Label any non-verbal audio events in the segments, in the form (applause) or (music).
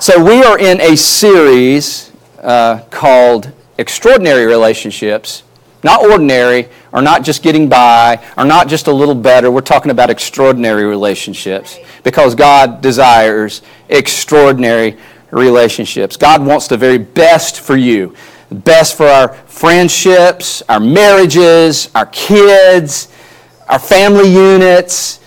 So, we are in a series uh, called Extraordinary Relationships. Not ordinary, or not just getting by, or not just a little better. We're talking about extraordinary relationships because God desires extraordinary relationships. God wants the very best for you, best for our friendships, our marriages, our kids, our family units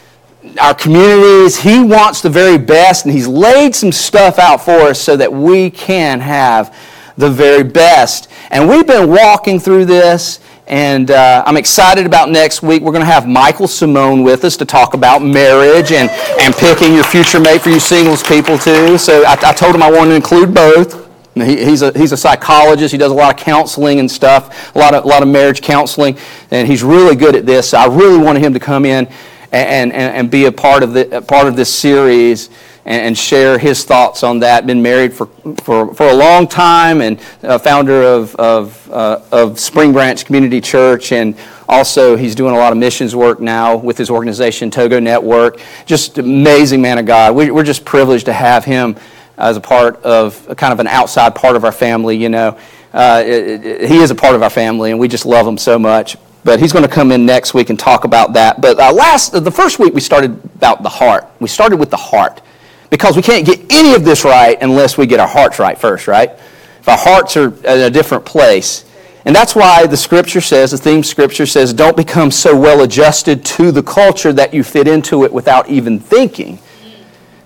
our communities. He wants the very best, and He's laid some stuff out for us so that we can have the very best. And we've been walking through this, and uh, I'm excited about next week. We're going to have Michael Simone with us to talk about marriage and, and picking your future mate for you singles people, too. So I, I told him I wanted to include both. He, he's, a, he's a psychologist. He does a lot of counseling and stuff, a lot of, a lot of marriage counseling, and he's really good at this. So I really wanted him to come in and, and, and be a part of, the, part of this series and, share his thoughts on that. Been married for, for, for a long time and founder of, of, uh, of Spring Branch Community Church. And also, he's doing a lot of missions work now with his organization, Togo Network. Just amazing man of God. We, we're just privileged to have him as a part of kind of an outside part of our family, you know. Uh, it, it, he is a part of our family, and we just love him so much but he's going to come in next week and talk about that. But uh, last, the first week we started about the heart. We started with the heart because we can't get any of this right unless we get our hearts right first, right? If our hearts are in a different place. And that's why the scripture says, the theme scripture says, don't become so well adjusted to the culture that you fit into it without even thinking.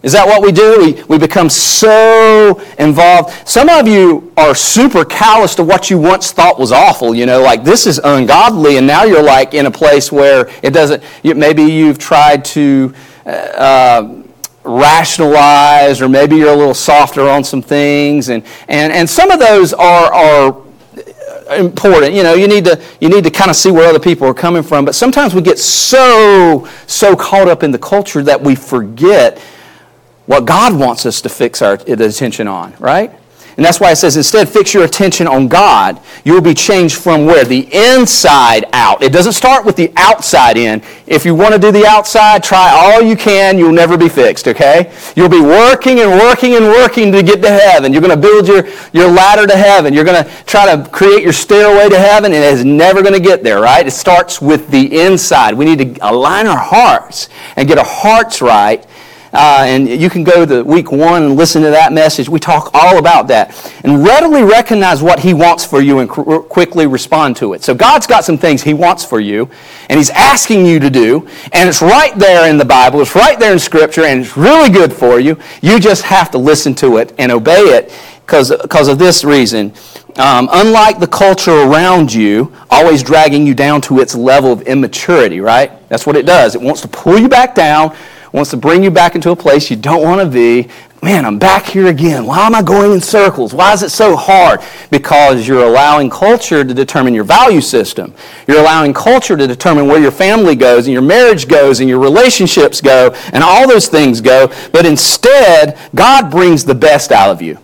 Is that what we do? We, we become so involved. Some of you are super callous to what you once thought was awful, you know, like this is ungodly, and now you're like in a place where it doesn't, maybe you've tried to uh, uh, rationalize, or maybe you're a little softer on some things, and, and, and some of those are, are important. You know, you need to you need to kind of see where other people are coming from. But sometimes we get so so caught up in the culture that we forget what God wants us to fix our attention on, right? And that's why it says instead, fix your attention on God. You will be changed from where? The inside out. It doesn't start with the outside in. If you want to do the outside, try all you can. You'll never be fixed, okay? You'll be working and working and working to get to heaven. You're going to build your, your ladder to heaven. You're going to try to create your stairway to heaven, and it's never going to get there, right? It starts with the inside. We need to align our hearts and get our hearts right uh, and you can go to week one and listen to that message. We talk all about that. And readily recognize what He wants for you and qu- quickly respond to it. So God's got some things He wants for you, and He's asking you to do. And it's right there in the Bible, it's right there in Scripture, and it's really good for you. You just have to listen to it and obey it because of this reason. Um, unlike the culture around you, always dragging you down to its level of immaturity, right? That's what it does. It wants to pull you back down, wants to bring you back into a place you don't want to be. Man, I'm back here again. Why am I going in circles? Why is it so hard? Because you're allowing culture to determine your value system. You're allowing culture to determine where your family goes and your marriage goes and your relationships go and all those things go. But instead, God brings the best out of you.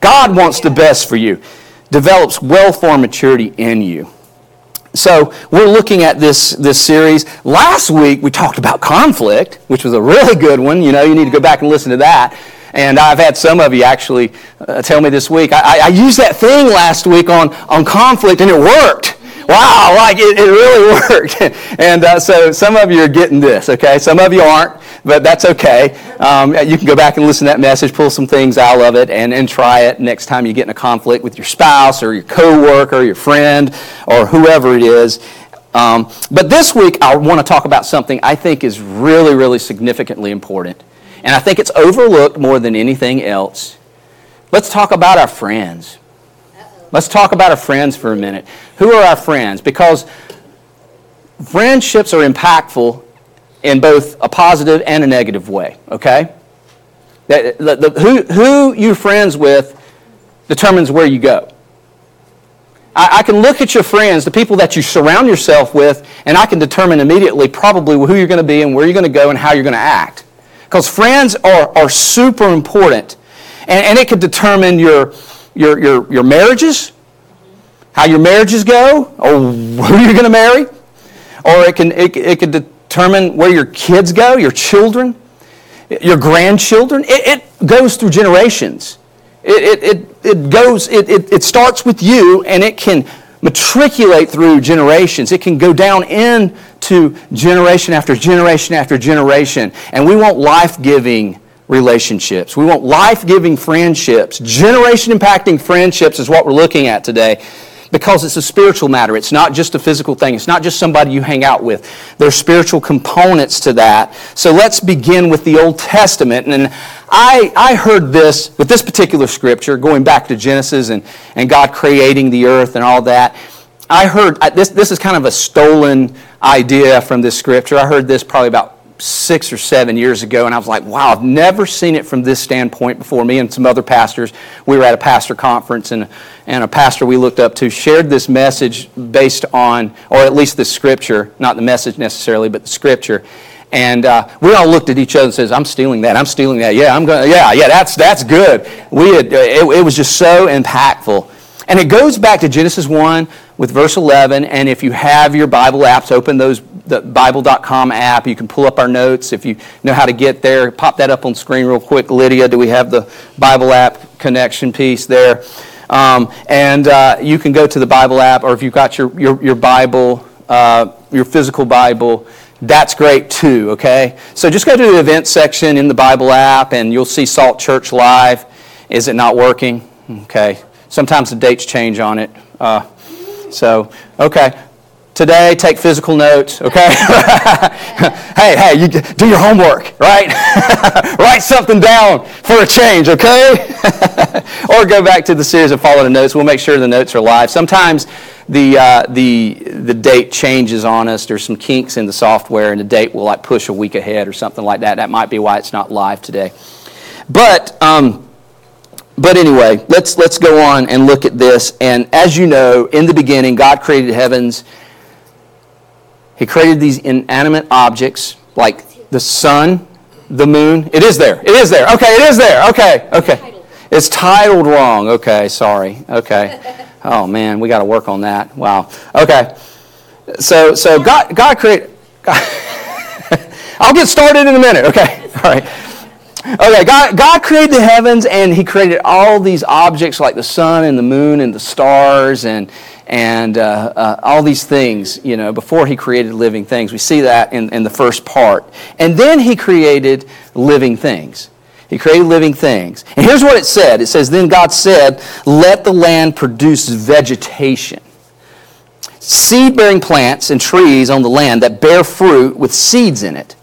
God wants the best for you, develops well formed maturity in you. So we're looking at this, this series. Last week we talked about conflict, which was a really good one. You know, you need to go back and listen to that. And I've had some of you actually uh, tell me this week, I, I, used that thing last week on, on conflict and it worked. Wow, like it, it really (laughs) worked. and uh, so some of you are getting this, okay? Some of you aren't but that's okay. Um, you can go back and listen to that message, pull some things out of it, and, and try it next time you get in a conflict with your spouse or your coworker or your friend or whoever it is. Um, but this week, I want to talk about something I think is really, really significantly important. And I think it's overlooked more than anything else. Let's talk about our friends. Let's talk about our friends for a minute. Who are our friends? Because friendships are impactful in both a positive and a negative way, okay? That, the, the, who, who you're friends with determines where you go. I, I, can look at your friends, the people that you surround yourself with, and I can determine immediately probably who you're going to be and where you're going to go and how you're going to act. Because friends are, are super important. And, and it could determine your, your, your, your marriages, how your marriages go, or (laughs) who you're going to marry. Or it can, it, it could determine where your kids go, your children, your grandchildren. It, it goes through generations. It, it, it, it goes, it, it, it starts with you and it can matriculate through generations. It can go down into generation after generation after generation. And we want life giving relationships. We want life giving friendships. Generation impacting friendships is what we're looking at today because it's a spiritual matter. It's not just a physical thing. It's not just somebody you hang out with. There's spiritual components to that. So let's begin with the Old Testament. And I, I heard this with this particular scripture, going back to Genesis and, and God creating the earth and all that. I heard this, this is kind of a stolen idea from this scripture. I heard this probably about six or seven years ago, and I was like, wow, I've never seen it from this standpoint before. Me and some other pastors, we were at a pastor conference, and, and a pastor we looked up to shared this message based on, or at least the scripture, not the message necessarily, but the scripture. And uh, we all looked at each other and says, "I'm stealing that. I'm stealing that. Yeah, I'm going. Yeah, yeah. That's that's good." We had, it, it was just so impactful, and it goes back to Genesis one with verse 11. And if you have your Bible apps, open those the Bible.com app. You can pull up our notes if you know how to get there. Pop that up on screen real quick. Lydia, do we have the Bible app connection piece there? Um, and uh, you can go to the Bible app, or if you've got your, your, your Bible, uh, your physical Bible, that's great too, okay? So just go to the events section in the Bible app, and you'll see Salt Church Live. Is it not working? Okay. Sometimes the dates change on it. Uh, so, okay today, take physical notes, okay? (laughs) hey, hey, you do your homework, right? (laughs) Write something down for a change, okay? (laughs) or go back to the series and follow the notes. We'll make sure the notes are live. Sometimes the, uh, the, the date changes on us. There's some kinks in the software, and the date will like push a week ahead or something like that. That might be why it's not live today. But um, but anyway, let's let's go on and look at this. And as you know, in the beginning, God created heavens he created these inanimate objects like the sun, the moon. It is there. It is there. Okay, it is there. Okay, okay. It's titled wrong. Okay, sorry. Okay. Oh man, we got to work on that. Wow. Okay. So so God God created. (laughs) I'll get started in a minute. Okay. All right. Okay, God, God created the heavens and He created all these objects like the sun and the moon and the stars and, and uh, uh, all these things, you know, before he created living things. We see that in, in the first part. And then he created living things. He created living things. And here's what it said it says, Then God said, Let the land produce vegetation, seed bearing plants and trees on the land that bear fruit with seeds in it.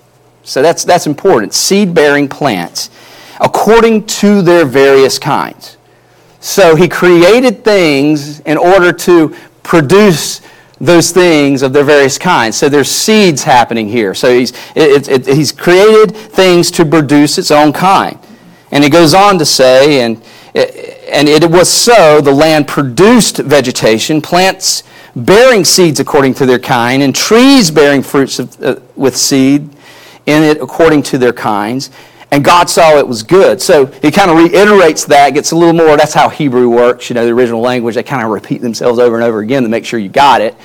So that's, that's important. Seed bearing plants according to their various kinds. So he created things in order to produce those things of their various kinds. So there's seeds happening here. So he's, it, it, he's created things to produce its own kind. And he goes on to say, and, and it was so, the land produced vegetation, plants bearing seeds according to their kind, and trees bearing fruits of, uh, with seed in it according to their kinds and God saw it was good. So he kind of reiterates that, gets a little more. That's how Hebrew works, you know, the original language. They kind of repeat themselves over and over again to make sure you got it.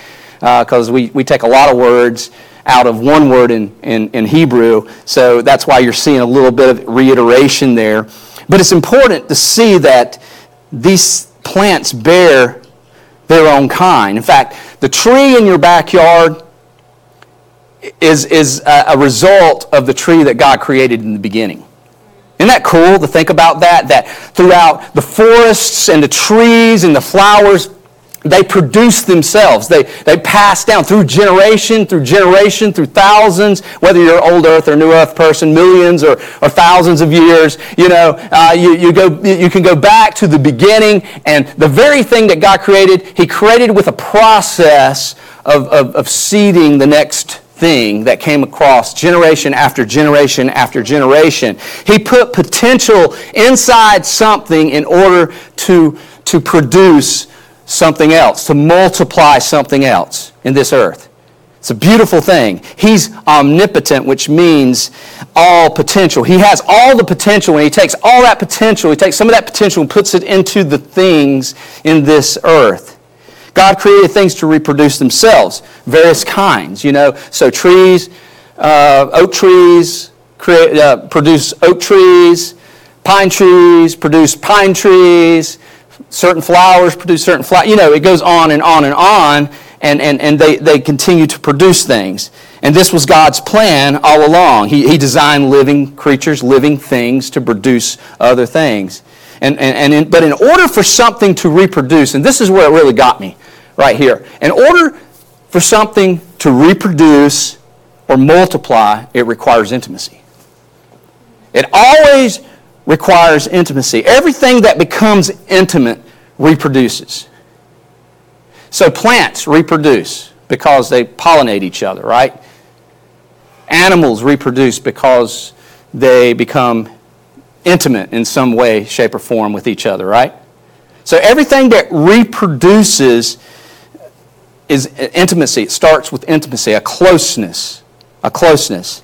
Because uh, we, we take a lot of words out of one word in, in, in Hebrew. So that's why you're seeing a little bit of reiteration there. But it's important to see that these plants bear their own kind. In fact, the tree in your backyard is, is a result of the tree that God created in the beginning. Isn't that cool to think about that? That throughout the forests and the trees and the flowers, they produce themselves. They, they pass down through generation, through generation, through thousands, whether you're old earth or new earth person, millions or, or thousands of years. You know, uh, you, you, go, you can go back to the beginning and the very thing that God created, He created with a process of, of, of seeding the next thing that came across generation after generation after generation. He put potential inside something in order to, to produce something else, to multiply something else in this earth. It's a beautiful thing. He's omnipotent, which means all potential. He has all the potential, and he takes all that potential, he takes some of that potential and puts it into the things in this earth. God created things to reproduce themselves, various kinds, you know. So trees, uh, oak trees create, uh, produce oak trees, Pine trees produce pine trees, certain flowers produce certain flowers. You know, it goes on and on and on, and, and, and they, they continue to produce things. And this was God's plan all along. He, he designed living creatures, living things to produce other things. And, and, and in, but in order for something to reproduce, and this is where it really got me right here, in order for something to reproduce or multiply, it requires intimacy. It always requires intimacy. Everything that becomes intimate reproduces. So plants reproduce because they pollinate each other, right? Animals reproduce because they become intimate in some way, shape, or form with each other, right? So everything that reproduces is intimacy. It starts with intimacy, a closeness, a closeness.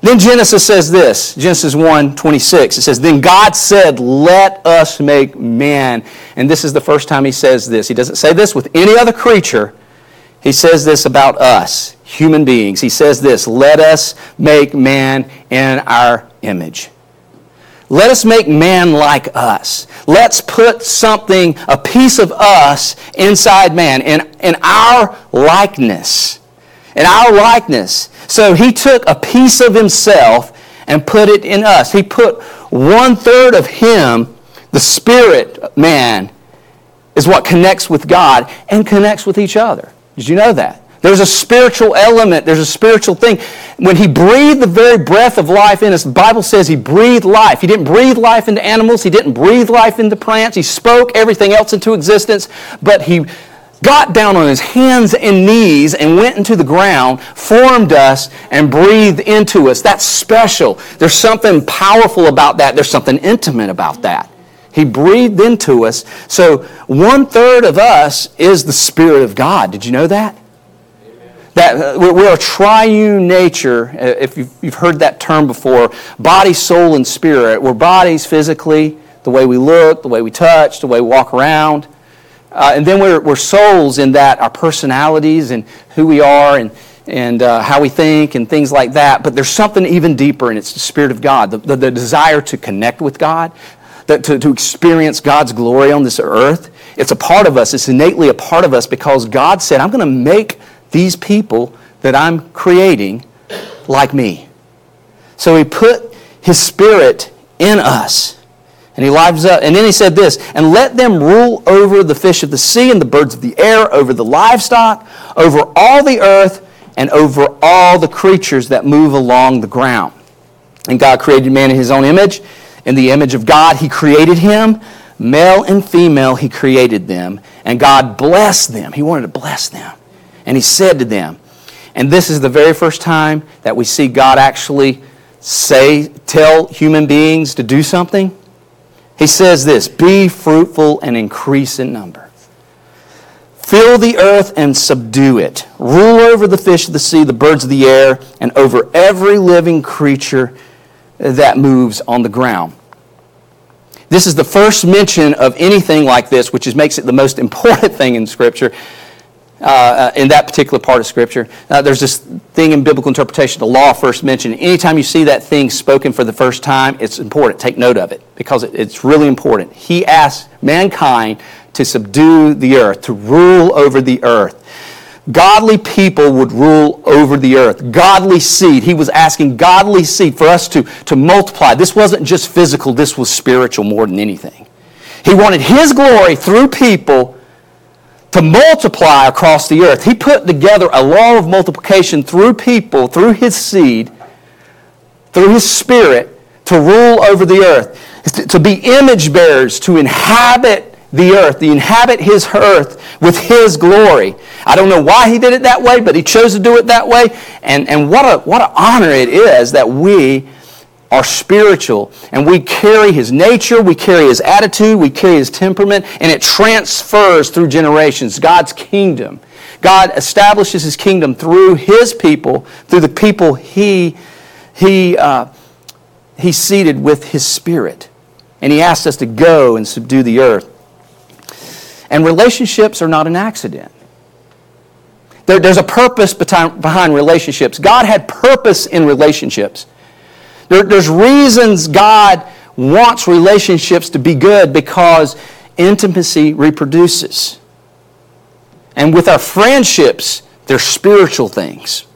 Then Genesis says this, Genesis 1, 26. It says, Then God said, Let us make man. And this is the first time he says this. He doesn't say this with any other creature. He says this about us, human beings. He says this, Let us make man in our image. Let us make man like us. Let's put something, a piece of us inside man, in, in our likeness. In our likeness. So he took a piece of himself and put it in us. He put one third of him, the spirit man, is what connects with God and connects with each other. Did you know that? There's a spiritual element, there's a spiritual thing. When he breathed the very breath of life in us, the Bible says he breathed life. He didn't breathe life into animals, he didn't breathe life into plants, he spoke everything else into existence, but he got down on his hands and knees and went into the ground, formed us, and breathed into us. That's special. There's something powerful about that. There's something intimate about that. He breathed into us. So one third of us is the Spirit of God. Did you know that? That we're a triune nature, uh, if you've heard that term before body, soul, and spirit. We're bodies physically, the way we look, the way we touch, the way we walk around. Uh, and then we're, we're souls in that our personalities and who we are and, and uh, how we think and things like that. But there's something even deeper, and it's the Spirit of God, the, the, the desire to connect with God, that, to, to experience God's glory on this earth. It's a part of us, it's innately a part of us because God said, I'm going to make these people that I'm creating like me. So he put his spirit in us. And he lives up. And then he said this, and let them rule over the fish of the sea and the birds of the air, over the livestock, over all the earth, and over all the creatures that move along the ground. And God created man in his own image. In the image of God, he created him. Male and female, he created them. And God blessed them. He wanted to bless them. And he said to them, and this is the very first time that we see God actually say, tell human beings to do something. He says this Be fruitful and increase in number. Fill the earth and subdue it. Rule over the fish of the sea, the birds of the air, and over every living creature that moves on the ground. This is the first mention of anything like this, which is, makes it the most important (laughs) thing in Scripture. Uh, in that particular part of Scripture. Uh, there's this thing in biblical interpretation, the law first mentioned. Anytime you see that thing spoken for the first time, it's important. Take note of it because it, it's really important. He asked mankind to subdue the earth, to rule over the earth. Godly people would rule over the earth. Godly seed. He was asking godly seed for us to, to multiply. This wasn't just physical, this was spiritual more than anything. He wanted His glory through people to multiply across the earth. He put together a law of multiplication through people, through his seed, through his spirit, to rule over the earth, to be image bearers, to inhabit the earth, to inhabit his earth with his glory. I don't know why he did it that way, but he chose to do it that way. And, and what, a, what an honor it is that we are spiritual and we carry his nature, we carry his attitude, we carry his temperament, and it transfers through generations. God's kingdom. God establishes his kingdom through his people, through the people he, he, uh, he seated with his spirit. And he asked us to go and subdue the earth. And relationships are not an accident. There, there's a purpose behind relationships. God had purpose in relationships. There, there's reasons God wants relationships to be good because intimacy reproduces. And with our friendships, they're spiritual things.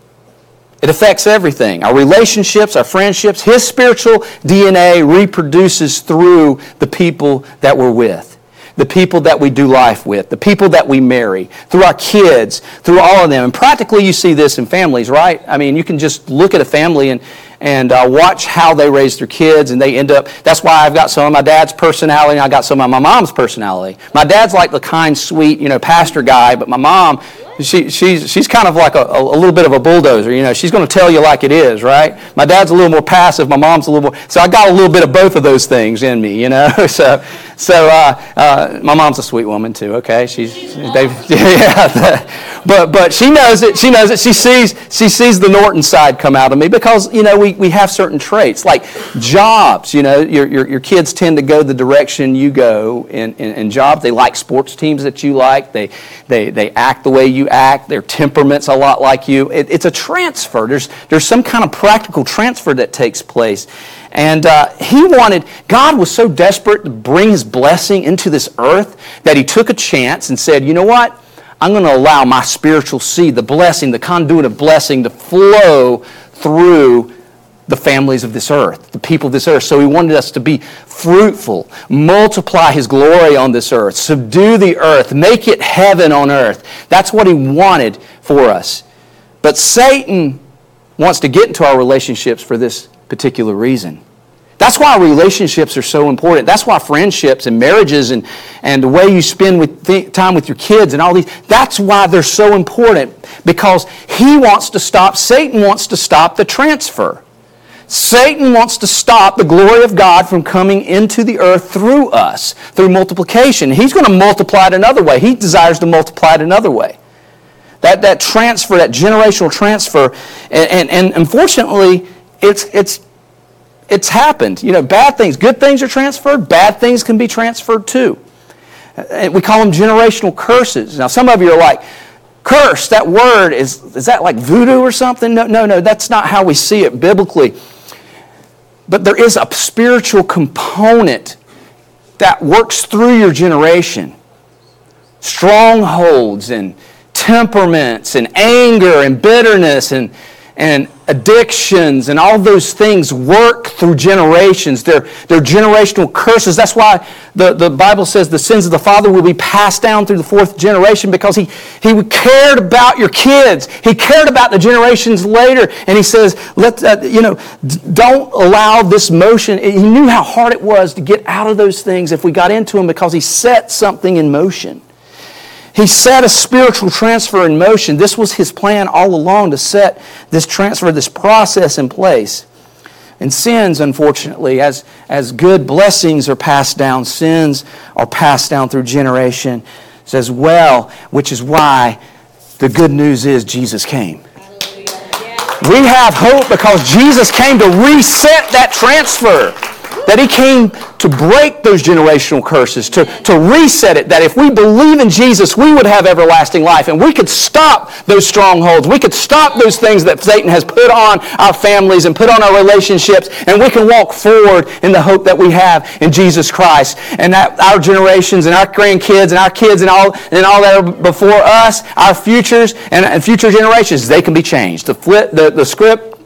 It affects everything. Our relationships, our friendships, his spiritual DNA reproduces through the people that we're with the people that we do life with, the people that we marry, through our kids, through all of them. And practically, you see this in families, right? I mean, you can just look at a family and and uh, watch how they raise their kids, and they end up. That's why I've got some of my dad's personality, and I got some of my mom's personality. My dad's like the kind, sweet, you know, pastor guy, but my mom, she, she's, she's kind of like a, a little bit of a bulldozer. You know, she's going to tell you like it is, right? My dad's a little more passive. My mom's a little more. So I got a little bit of both of those things in me, you know. (laughs) so, so uh, uh, my mom's a sweet woman too. Okay, she's, she's they, (laughs) yeah. but but she knows it. She knows it. She sees she sees the Norton side come out of me because you know we, we have certain traits like jobs. You know, your, your, your kids tend to go the direction you go in, in, in jobs. They like sports teams that you like. They they they act the way you act, their temperament's a lot like you. It, it's a transfer. There's, there's some kind of practical transfer that takes place. And uh, he wanted, God was so desperate to bring his blessing into this earth that he took a chance and said, you know what? I'm going to allow my spiritual seed, the blessing, the conduit of blessing to flow through the families of this earth, the people of this earth. So he wanted us to be fruitful, multiply his glory on this earth, subdue the earth, make it heaven on earth. That's what he wanted for us. But Satan wants to get into our relationships for this particular reason. That's why relationships are so important. That's why friendships and marriages and, and the way you spend with th- time with your kids and all these, that's why they're so important because he wants to stop, Satan wants to stop the transfer. Satan wants to stop the glory of God from coming into the earth through us, through multiplication. He's going to multiply it another way. He desires to multiply it another way. That, that transfer, that generational transfer, and, and, and unfortunately, it's, it's, it's happened. You know, bad things, good things are transferred, bad things can be transferred too. We call them generational curses. Now, some of you are like, curse, that word, is, is that like voodoo or something? No, no, no, that's not how we see it biblically. But there is a spiritual component that works through your generation. Strongholds and temperaments and anger and bitterness and, and addictions and all those things work through generations. They're, they're generational curses. That's why the, the Bible says the sins of the father will be passed down through the fourth generation because he, he cared about your kids. He cared about the generations later. And he says, let, uh, you know, don't allow this motion. He knew how hard it was to get out of those things if we got into them because he set something in motion. He set a spiritual transfer in motion. This was his plan all along to set this transfer, this process in place. And sins, unfortunately, as, as good blessings are passed down, sins are passed down through generation as well, which is why the good news is Jesus came. We have hope because Jesus came to reset that transfer that He came to break those generational curses, to, to reset it, that if we believe in Jesus, we would have everlasting life. And we could stop those strongholds. We could stop those things that Satan has put on our families and put on our relationships. And we can walk forward in the hope that we have in Jesus Christ. And that our generations and our grandkids and our kids and all, and all that are before us, our futures and, and future generations, they can be changed. The, flip, the, the script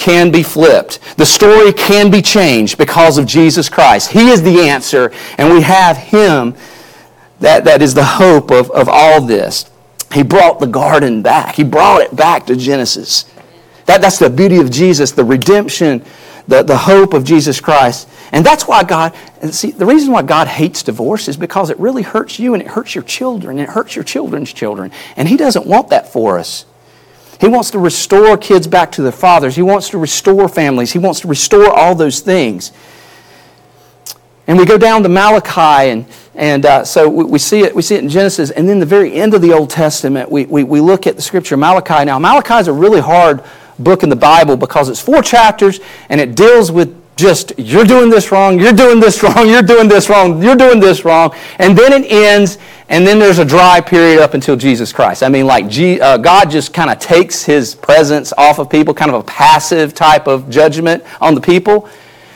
can be flipped. The story can be changed because of Jesus Christ. He is the answer, and we have Him that, that is the hope of, of all this. He brought the garden back, He brought it back to Genesis. That, that's the beauty of Jesus, the redemption, the, the hope of Jesus Christ. And that's why God, and see, the reason why God hates divorce is because it really hurts you and it hurts your children and it hurts your children's children. And He doesn't want that for us. He wants to restore kids back to their fathers. He wants to restore families. He wants to restore all those things. And we go down to Malachi, and, and uh, so we, we, see it, we see it in Genesis. And then the very end of the Old Testament, we, we, we look at the scripture Malachi. Now, Malachi is a really hard book in the Bible because it's four chapters and it deals with just you're doing this wrong, you're doing this (laughs) wrong, you're doing this wrong, you're doing this wrong. And then it ends, and then there's a dry period up until Jesus Christ. I mean, like G, uh, God just kind of takes his presence off of people, kind of a passive type of judgment on the people.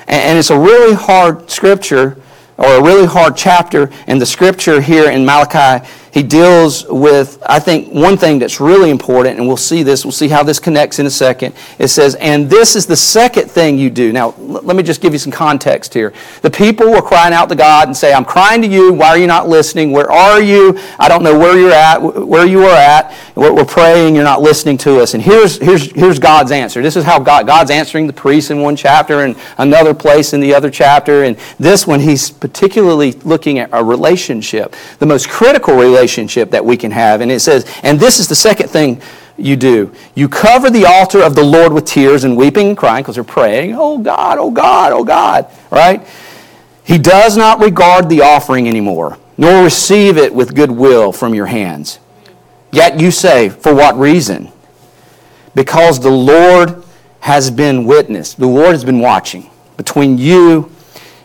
And it's a really hard scripture or a really hard chapter. in the scripture here in Malachi he deals with, I think, one thing that's really important, and we'll see this, we'll see how this connects in a second. It says, and this is the second thing you do. Now, let me just give you some context here. The people were crying out to God and say, I'm crying to you. Why are you not listening? Where are you? I don't know where you're at, where you are at. We're praying, you're not listening to us. And here's, here's, here's God's answer. This is how God, God's answering the priests in one chapter and another place in the other chapter. And this one, he's particularly looking at a relationship, the most critical relationship relationship that we can have. And it says, and this is the second thing you do. You cover the altar of the Lord with tears and weeping and crying because they're praying, oh God, oh God, oh God, right? He does not regard the offering anymore, nor receive it with goodwill from your hands. Yet you say, for what reason? Because the Lord has been witness, the Lord has been watching between you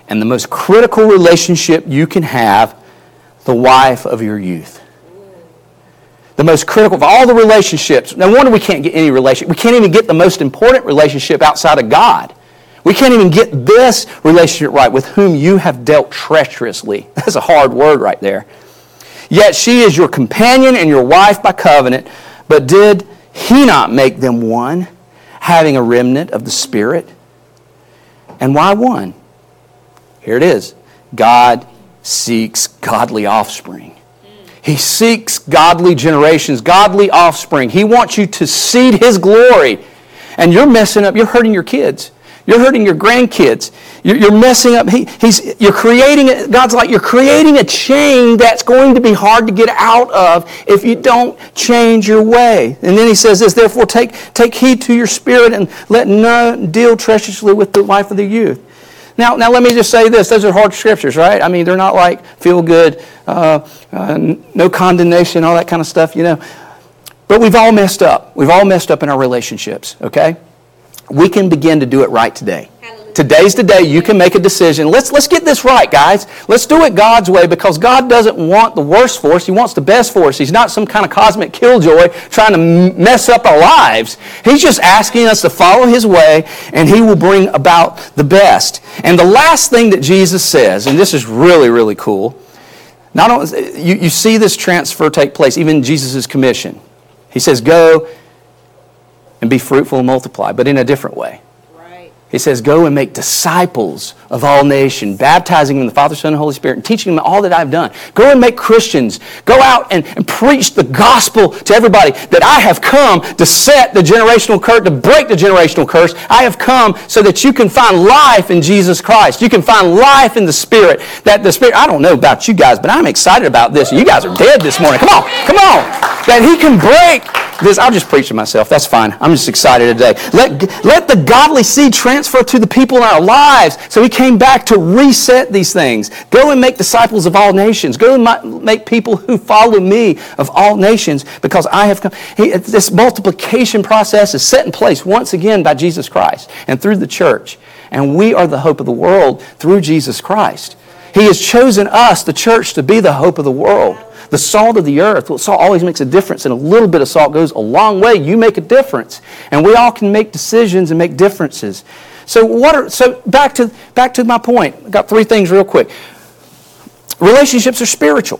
and the most critical relationship you can have the wife of your youth. The most critical of all the relationships. No wonder we can't get any relationship. We can't even get the most important relationship outside of God. We can't even get this relationship right with whom you have dealt treacherously. (laughs) That's a hard word right there. Yet she is your companion and your wife by covenant. But did he not make them one, having a remnant of the Spirit? And why one? Here it is God seeks godly offspring. He seeks godly generations, godly offspring. He wants you to seed His glory. And you're messing up, you're hurting your kids. You're hurting your grandkids. You're, you're messing up. He, he's, you're creating, God's like, you're creating a chain that's going to be hard to get out of if you don't change your way. And then he says this, therefore take, take heed to your spirit and let none deal treacherously with the wife of the youth. Now, now let me just say this. Those are hard scriptures, right? I mean, they're not like feel good, uh, uh, no condemnation, all that kind of stuff, you know. But we've all messed up. We've all messed up in our relationships, okay? We can begin to do it right today. Today's the day you can make a decision. Let's, let's get this right, guys. Let's do it God's way because God doesn't want the worst for us. He wants the best for us. He's not some kind of cosmic killjoy trying to mess up our lives. He's just asking us to follow His way and He will bring about the best. And the last thing that Jesus says, and this is really, really cool, not only, you, you see this transfer take place, even Jesus' commission. He says, Go and be fruitful and multiply, but in a different way. He says, Go and make disciples of all nations, baptizing them in the Father, Son, and Holy Spirit, and teaching them all that I've done. Go and make Christians. Go out and, and preach the gospel to everybody that I have come to set the generational curse, to break the generational curse. I have come so that you can find life in Jesus Christ. You can find life in the Spirit. That the Spirit, I don't know about you guys, but I'm excited about this. You guys are dead this morning. Come on, come on. That He can break this, I'll just preach to myself. That's fine. I'm just excited today. Let, let the godly seed transfer to the people in our lives. So he came back to reset these things. Go and make disciples of all nations. Go and make people who follow me of all nations because I have come. He, this multiplication process is set in place once again by Jesus Christ and through the church. And we are the hope of the world through Jesus Christ. He has chosen us, the church, to be the hope of the world the salt of the earth. Well, salt always makes a difference, and a little bit of salt goes a long way. You make a difference. And we all can make decisions and make differences. So what are so back to back to my point. I got three things real quick. Relationships are spiritual.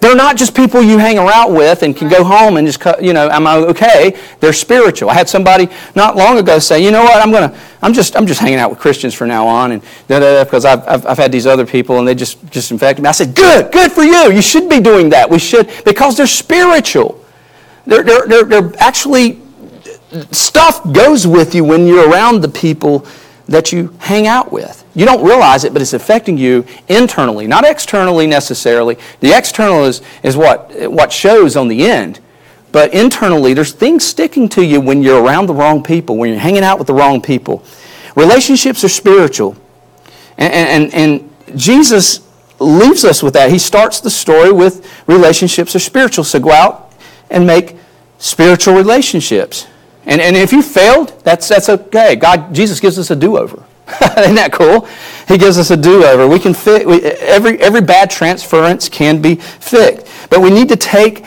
They're not just people you hang around with and can go home and just, you know, am I okay? They're spiritual. I had somebody not long ago say, you know what, I'm going to, I'm just, I'm just hanging out with Christians from now on and because I've, I've, I've had these other people and they just, just infected me. I said, good, good for you. You should be doing that. We should, because they're spiritual. They're, they're, they're, they're actually, stuff goes with you when you're around the people that you hang out with. You don't realize it, but it's affecting you internally, not externally necessarily. The external is, is what, what shows on the end. But internally, there's things sticking to you when you're around the wrong people, when you're hanging out with the wrong people. Relationships are spiritual. And, and, and Jesus leaves us with that. He starts the story with relationships are spiritual. So go out and make spiritual relationships. And, and if you failed, that's, that's okay. God, Jesus gives us a do-over. (laughs) Isn't that cool? He gives us a do-over. We can fit, we, every, every bad transference can be fixed. But we need to take,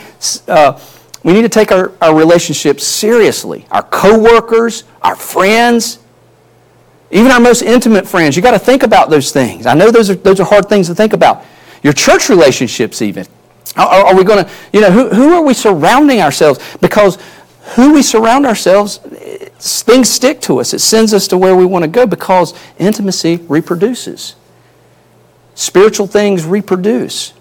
uh, we need to take our, our relationships seriously. Our coworkers, our friends, Even our most intimate friends, you got to think about those things. I know those are, those are hard things to think about. Your church relationships, even. Are, are we going to, you know, who, who are we surrounding ourselves? Because who we surround ourselves, things stick to us. It sends us to where we want to go because intimacy reproduces. Spiritual things reproduce.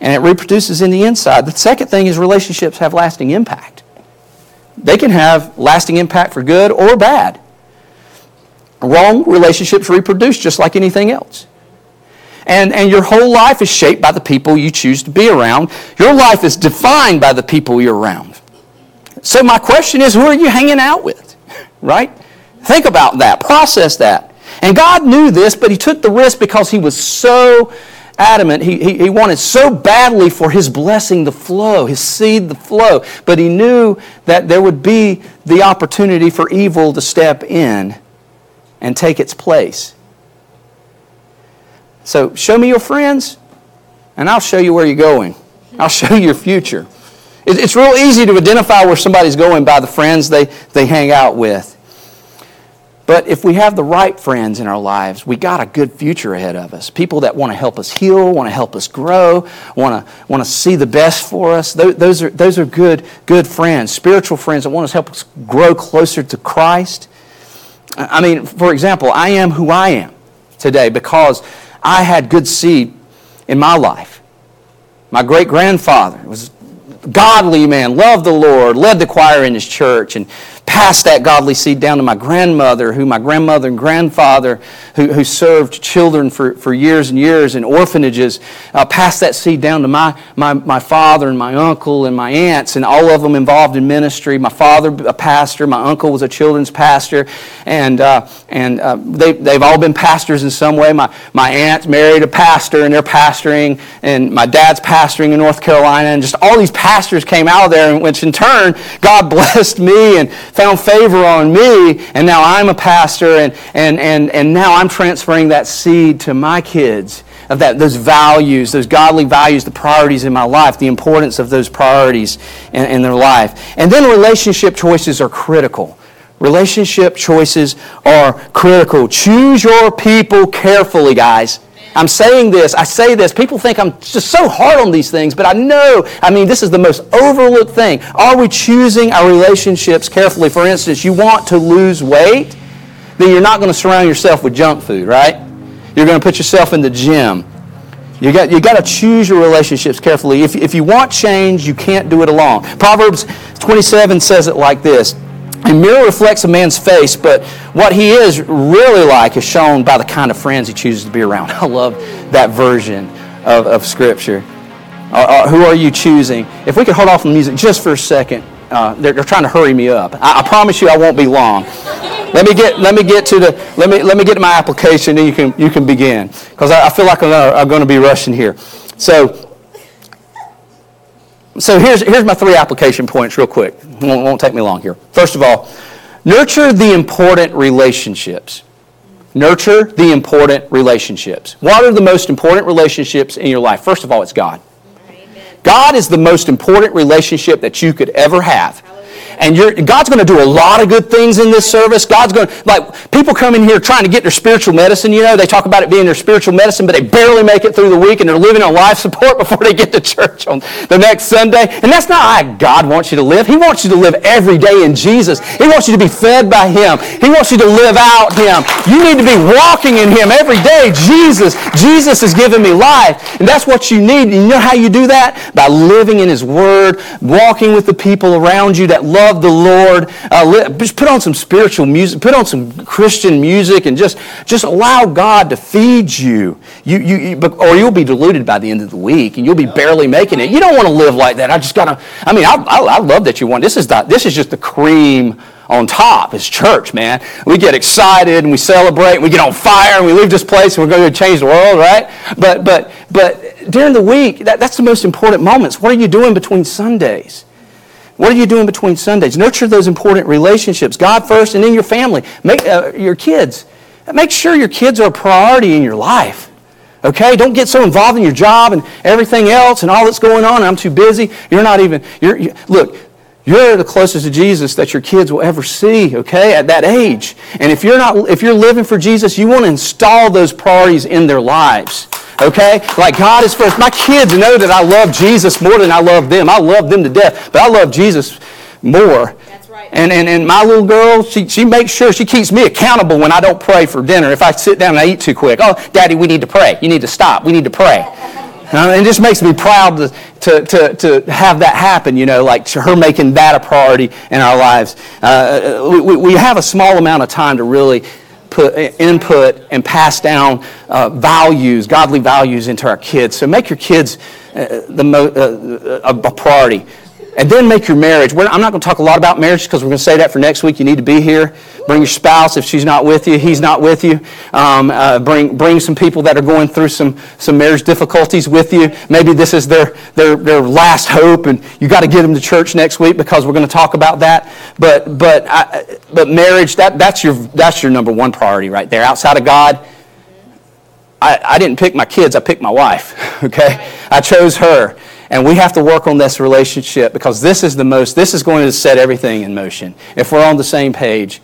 And it reproduces in the inside. The second thing is relationships have lasting impact. They can have lasting impact for good or bad. Wrong relationships reproduce just like anything else. And, and your whole life is shaped by the people you choose to be around. Your life is defined by the people you're around. So, my question is who are you hanging out with? (laughs) Right? Think about that, process that. And God knew this, but He took the risk because He was so adamant. He, he, he, wanted so badly for his blessing to flow, his seed to flow. But he knew that there would be the opportunity for evil to step in and take its place. So show me your friends, and I'll show you where you're going. I'll (laughs) show you your future. It's real easy to identify where somebody's going by the friends they, they hang out with. But if we have the right friends in our lives, we got a good future ahead of us. People that want to help us heal, want to help us grow, want to, want to see the best for us. Those are, those are good, good friends, spiritual friends that want to help us grow closer to Christ. I mean, for example, I am who I am today because I had good seed in my life. My great grandfather was godly man, loved the Lord, led the choir in his church, and passed that godly seed down to my grandmother, who my grandmother and grandfather, who, who served children for, for years and years in orphanages, uh, passed that seed down to my, my, my father and my uncle and my aunts, and all of them involved in ministry. My father, a pastor, my uncle was a children's pastor, and, uh, and uh, they, they've all been pastors in some way. My, my aunt married a pastor, and they're pastoring, and my dad's pastoring in North Carolina, and just all these pastors came out of there, which in turn, God (laughs) blessed me and found favor on me, and now I'm a pastor, and, and, and, and now I'm transferring that seed to my kids of that, those values, those godly values, the priorities in my life, the importance of those priorities in, in their life. And then relationship choices are critical. Relationship choices are critical. Choose your people carefully, guys. I'm saying this, I say this, people think I'm just so hard on these things, but I know, I mean, this is the most overlooked thing. Are we choosing our relationships carefully? For instance, you want to lose weight, then you're not going to surround yourself with junk food, right? You're going to put yourself in the gym. You got, you got to choose your relationships carefully. If, if you want change, you can't do it alone. Proverbs 27 says it like this a mirror reflects a man's face, but what he is really like is shown by the kind of friends he chooses to be around. (laughs) I love that version of, of Scripture. Uh, uh, who are you choosing? If we could hold off the music just for a second, uh, they're, they're, trying to hurry me up. I, I, promise you, I won't be long. Let me get let me get to the let me let me get to my application, and you can you can begin because I, I, feel like I'm gonna, I'm going to be rushing here. So so here's, here's my three application points, real quick. It won't, won't take me long here. First of all, nurture the important relationships. Nurture the important relationships. What are the most important relationships in your life? First of all, it's God. God is the most important relationship that you could ever have and God's going to do a lot of good things in this service. God's going like, people come in here trying to get their spiritual medicine, you know, they talk about it being their spiritual medicine, but they barely make it through the week and they're living on life (laughs) support before they get to church on the next Sunday. And that's not how God wants you to live. He wants you to live every day in Jesus. He wants you to be fed by Him. He wants you to live out Him. You need to be walking in Him every day. Jesus, Jesus has given me life. And that's what you need. And you know how you do that? By living in His Word, walking with the people around you that love love the Lord. Uh, just put on some spiritual music, put on some Christian music, and just, just allow God to feed you. You, you, you. Or you'll be deluded by the end of the week, and you'll be barely making it. You don't want to live like that. I just got to, I mean, I, I, I love that you want, this is, the, this is just the cream on top is church, man. We get excited and we celebrate and we get on fire and we leave this place and we're going to change the world, right? But, but, but during the week, that, that's the most important moments. What are you doing between Sundays? What are you doing between Sundays? Nurture those important relationships. God first and then your family. Make, uh, your kids. Make sure your kids are a priority in your life. Okay? Don't get so involved in your job and everything else and all that's going on. I'm too busy. You're not even, you're, you, look, You're the closest to Jesus that your kids will ever see, okay, at that age. And if you're not if you're living for Jesus, you want to install those priorities in their lives. Okay? Like God is first. My kids know that I love Jesus more than I love them. I love them to death, but I love Jesus more. That's right. And, and, and my little girl, she, she makes sure she keeps me accountable when I don't pray for dinner. If I sit down and I eat too quick, oh, Daddy, we need to pray. You need to stop. We need to pray. (laughs) Uh, it just makes me proud to, to, to, to, have that happen, you know, like her making that a priority in our lives. Uh, we, we have a small amount of time to really put input and pass down uh, values, godly values into our kids. So make your kids uh, the mo- uh, a priority. And then make your marriage. We're, I'm not going to talk a lot about marriage because we're going to say that for next week. You need to be here. Bring your spouse if she's not with you, he's not with you. Um, uh, bring, bring some people that are going through some, some marriage difficulties with you. Maybe this is their, their, their last hope, and you got to get them to church next week because we're going to talk about that. But, but, I, but marriage, that, that's, your, that's your number one priority right there. Outside of God, I, I didn't pick my kids, I picked my wife, (laughs) okay? I chose her. And we have to work on this relationship because this is the most, this is going to set everything in motion. If we're on the same page,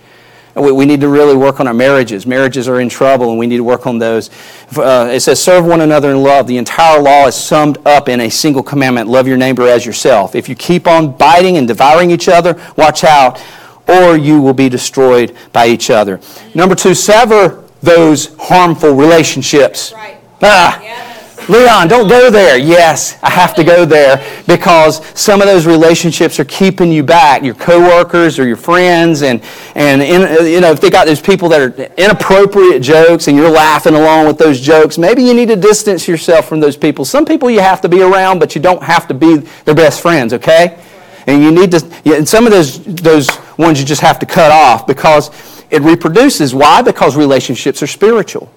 we, we need to really work on our marriages. Marriages are in trouble and we need to work on those. Uh, it says, serve one another in love. The entire law is summed up in a single commandment love your neighbor as yourself. If you keep on biting and devouring each other, watch out, or you will be destroyed by each other. Number two, sever those harmful relationships. Right. Ah. Yeah. Leon, don't go there. Yes, I have to go there because some of those relationships are keeping you back. Your coworkers or your friends, and and in, you know if they got those people that are inappropriate jokes, and you're laughing along with those jokes, maybe you need to distance yourself from those people. Some people you have to be around, but you don't have to be their best friends. Okay, and you need to. And some of those those ones you just have to cut off because it reproduces. Why? Because relationships are spiritual.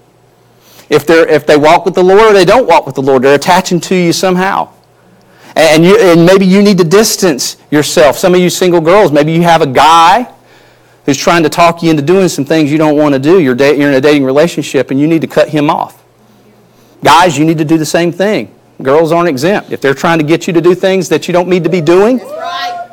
If, they're, if they walk with the Lord or they don't walk with the Lord, they're attaching to you somehow. And, you, and maybe you need to distance yourself. Some of you single girls, maybe you have a guy who's trying to talk you into doing some things you don't want to do. You're, da- you're in a dating relationship and you need to cut him off. Guys, you need to do the same thing. Girls aren't exempt. If they're trying to get you to do things that you don't need to be doing, Right.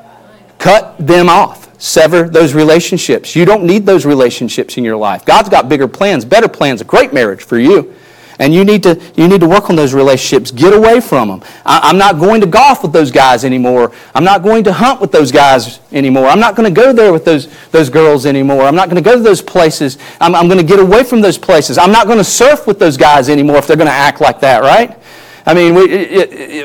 cut them off. Sever those relationships. You don't need those relationships in your life. God's got bigger plans, better plans, a great marriage for you. And you need to, you need to work on those relationships. Get away from them. I, am not going to golf with those guys anymore. I'm not going to hunt with those guys anymore. I'm not going to go there with those, those girls anymore. I'm not going to go to those places. I'm, I'm going to get away from those places. I'm not going to surf with those guys anymore if they're going to act like that, right? I mean, we,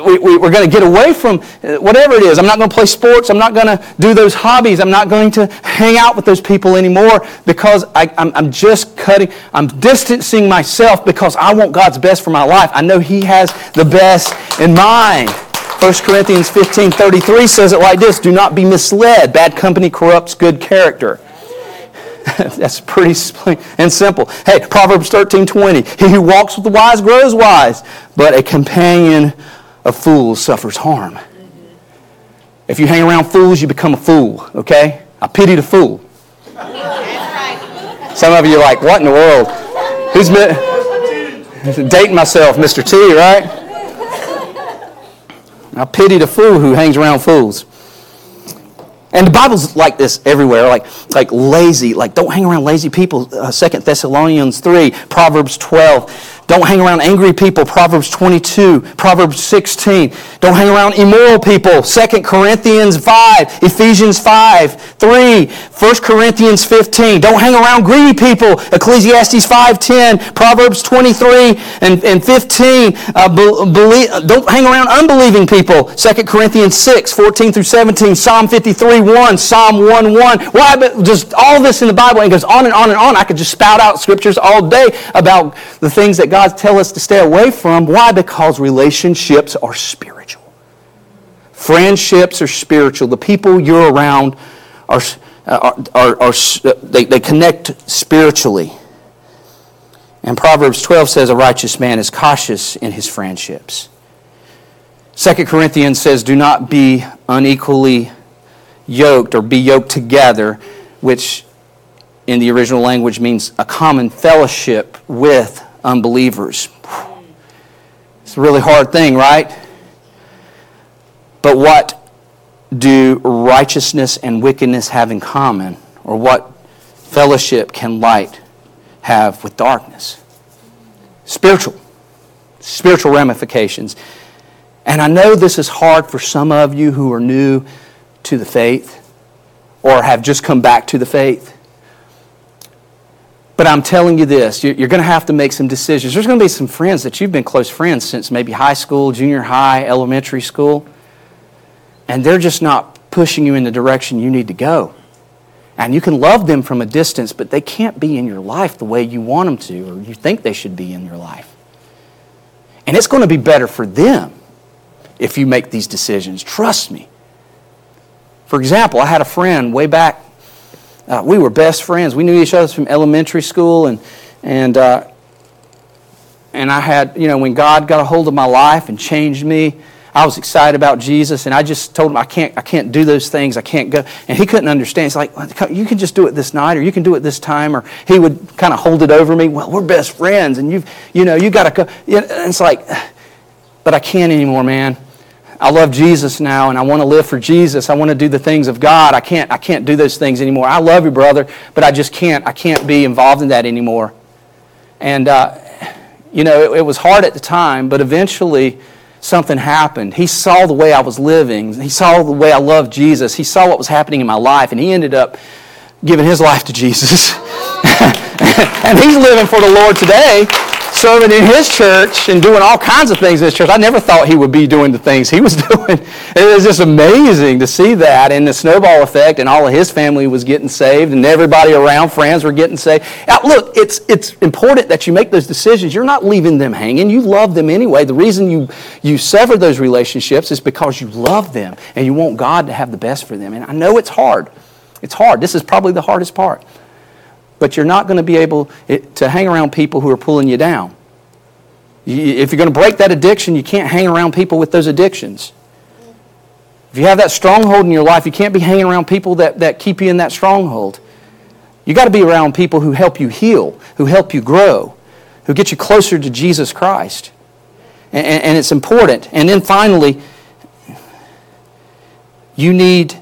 we, we, we're going to get away from uh, whatever it is. I'm not going to play sports. I'm not going to do those hobbies. I'm not going to hang out with those people anymore because I, I'm, I'm just cutting, I'm distancing myself because I want God's best for my life. I know He has the best in mind. 1 Corinthians 15 33 says it like this Do not be misled. Bad company corrupts good character. (laughs) That's pretty and simple. Hey, Proverbs 13 20. He who walks with the wise grows wise, but a companion of fools suffers harm. If you hang around fools, you become a fool, okay? I pity the fool. Some of you are like, what in the world? Who's me? (laughs) dating myself, Mr. T, right? I pity the fool who hangs around fools. And the Bible's like this everywhere, like, like lazy, like don't hang around lazy people. Uh, 2 Thessalonians 3, Proverbs 12. Don't hang around angry people, Proverbs 22, Proverbs 16. Don't hang around immoral people, 2 Corinthians 5, Ephesians 5, 3, 1 Corinthians 15. Don't hang around greedy people, Ecclesiastes 5.10, Proverbs 23 and, and 15. Uh, be, believe, don't hang around unbelieving people, 2 Corinthians 6, 14 through 17, Psalm 53, 1, Psalm 1, 1. Why? But just all this in the Bible, and goes on and on and on. I could just spout out scriptures all day about the things that God God tells us to stay away from. Why? Because relationships are spiritual. Friendships are spiritual. The people you're around are, are, are, are they, they connect spiritually. And Proverbs 12 says a righteous man is cautious in his friendships. 2 Corinthians says, Do not be unequally yoked or be yoked together, which in the original language means a common fellowship with unbelievers. It's a really hard thing, right? But what do righteousness and wickedness have in common? Or what fellowship can light have with darkness? Spiritual. Spiritual ramifications. And I know this is hard for some of you who are new to the faith or have just come back to the faith. But I'm telling you this you're going to have to make some decisions. There's going to be some friends that you've been close friends since maybe high school, junior high, elementary school, and they're just not pushing you in the direction you need to go. And you can love them from a distance, but they can't be in your life the way you want them to or you think they should be in your life. And it's going to be better for them if you make these decisions. Trust me. For example, I had a friend way back uh, we were best friends. We knew each other from elementary school, and and uh, and I had you know when God got a hold of my life and changed me. I was excited about Jesus, and I just told him I can't, I can't do those things. I can't go, and he couldn't understand. He's like, "You can just do it this night, or you can do it this time." Or he would kind of hold it over me. Well, we're best friends, and you've, you know, you got to go. It's like, but I can't anymore, man. I love Jesus now and I want to live for Jesus. I want to do the things of God. I can't, I can't do those things anymore. I love you, brother, but I just can't. I can't be involved in that anymore. And, uh, you know, it, it was hard at the time, but eventually something happened. He saw the way I was living, he saw the way I loved Jesus, he saw what was happening in my life, and he ended up giving his life to Jesus. (laughs) and he's living for the Lord today serving in his church and doing all kinds of things in his church. I never thought he would be doing the things he was (laughs) doing. It was just amazing to see that and the snowball effect, and all of his family was getting saved, and everybody around, friends, were getting saved. Now, look, it's, it's important that you make those decisions. You're not leaving them hanging. You love them anyway. The reason you, you sever those relationships is because you love them and you want God to have the best for them. And I know it's hard. It's hard. This is probably the hardest part but you're not going to be able eh, to hang around people who are pulling you down. If you're going to break that addiction, you can't hang around people with those addictions. If you have that stronghold in your life, you can't be hanging around people that, that keep you in that stronghold. You got to be around people who help you heal, who help you grow, who get you closer to Jesus Christ. And, and it's important. And then finally, you need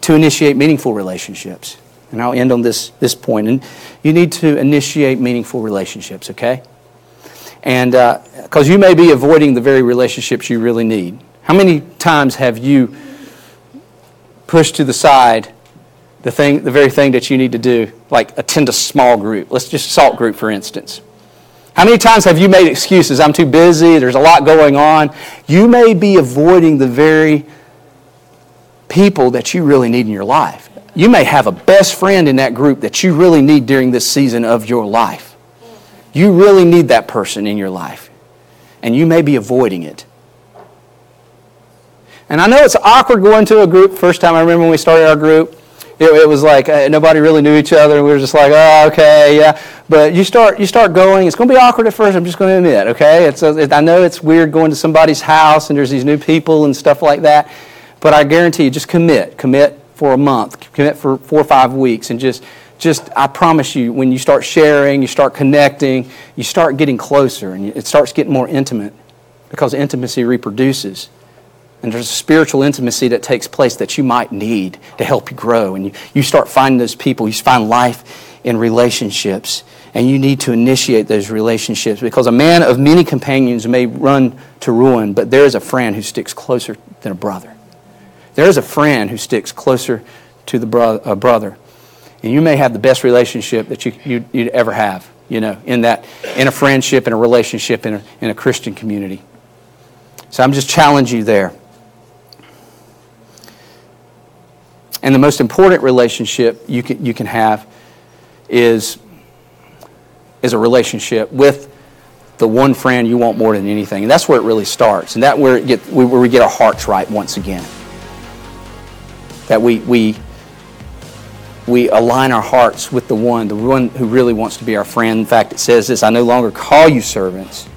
to initiate meaningful relationships and I'll end on this, this point. And you need to initiate meaningful relationships, okay? And because uh, you may be avoiding the very relationships you really need. How many times have you pushed to the side the thing, the very thing that you need to do, like attend a small group? Let's just salt group, for instance. How many times have you made excuses? I'm too busy, there's a lot going on. You may be avoiding the very people that you really need in your life. You may have a best friend in that group that you really need during this season of your life. You really need that person in your life. And you may be avoiding it. And I know it's awkward going to a group. First time I remember when we started our group, it, it was like uh, nobody really knew each other. And we were just like, oh, okay, yeah. But you start, you start going. It's going to be awkward at first. I'm just going to admit, okay? It's, uh, it, I know it's weird going to somebody's house and there's these new people and stuff like that. But I guarantee you, just commit. Commit for a month, commit for four or five weeks, and just, just I promise you, when you start sharing, you start connecting, you start getting closer, and it starts getting more intimate because intimacy reproduces. And there's a spiritual intimacy that takes place that you might need to help you grow. And you, you start finding those people, you find life in relationships. And you need to initiate those relationships because a man of many companions may run to ruin, but there is a friend who sticks closer than a brother. There's a friend who sticks closer to the bro- uh, brother. And you may have the best relationship that you, you, would ever have, you know, in, that, in a friendship, in a relationship, in a, in a Christian community. So I'm just challenging you there. And the most important relationship you can, you can have is, is a relationship with the one friend you want more than anything. And that's where it really starts. And that's where, it get, where we get our hearts right once again that we, we, we align our hearts with the one, the one who really wants to be our friend. In fact, it says this I no longer call you servants.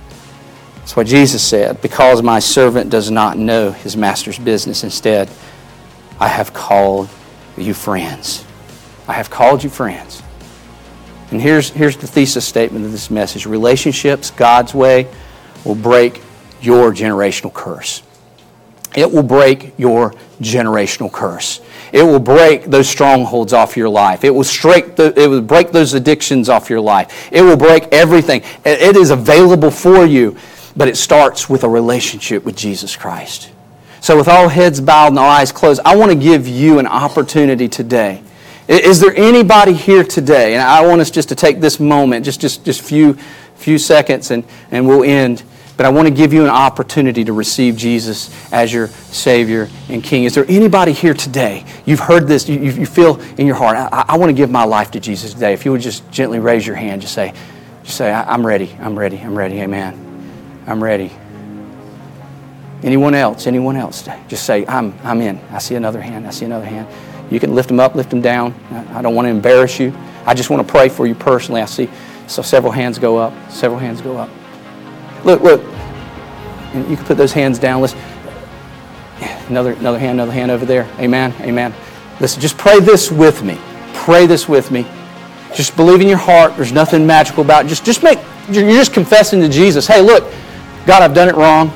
That's what Jesus said, because my servant does not know his master's business. Instead, I have called you friends. I have called you friends. And here's, here's the thesis statement of this message relationships God's way will break your generational curse. It will break your generational curse. It will break those strongholds off your life. It will, the, it will break those addictions off your life. It will break everything. It is available for you, but it starts with a relationship with Jesus Christ. So, with all heads bowed and all eyes closed, I want to give you an opportunity today. Is there anybody here today? And I want us just to take this moment, just just just few few seconds, and, and we'll end. But I want to give you an opportunity to receive Jesus as your Savior and King. Is there anybody here today? You've heard this, you, you feel in your heart, I, I want to give my life to Jesus today. If you would just gently raise your hand, just say, just say, I'm ready, I'm ready, I'm ready, amen. I'm ready. Anyone else? Anyone else? Just say, I'm, I'm in. I see another hand. I see another hand. You can lift them up, lift them down. I don't want to embarrass you. I just want to pray for you personally. I see so several hands go up. Several hands go up. Look, look. You can put those hands down. Let's another another hand, another hand over there. Amen. Amen. Listen, just pray this with me. Pray this with me. Just believe in your heart. There's nothing magical about it. Just just make you're just confessing to Jesus. Hey, look, God, I've done it wrong,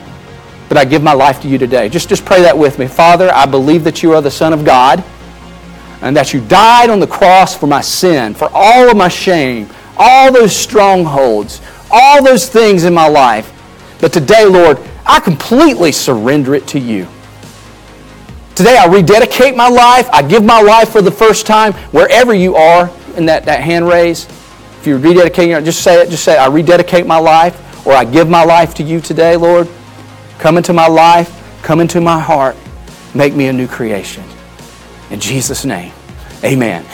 but I give my life to you today. Just just pray that with me. Father, I believe that you are the Son of God and that you died on the cross for my sin, for all of my shame, all those strongholds, all those things in my life. But today, Lord, I completely surrender it to you. Today, I rededicate my life. I give my life for the first time wherever you are in that, that hand raise. If you're rededicating, just say it. Just say, I rededicate my life or I give my life to you today, Lord. Come into my life. Come into my heart. Make me a new creation. In Jesus' name, amen.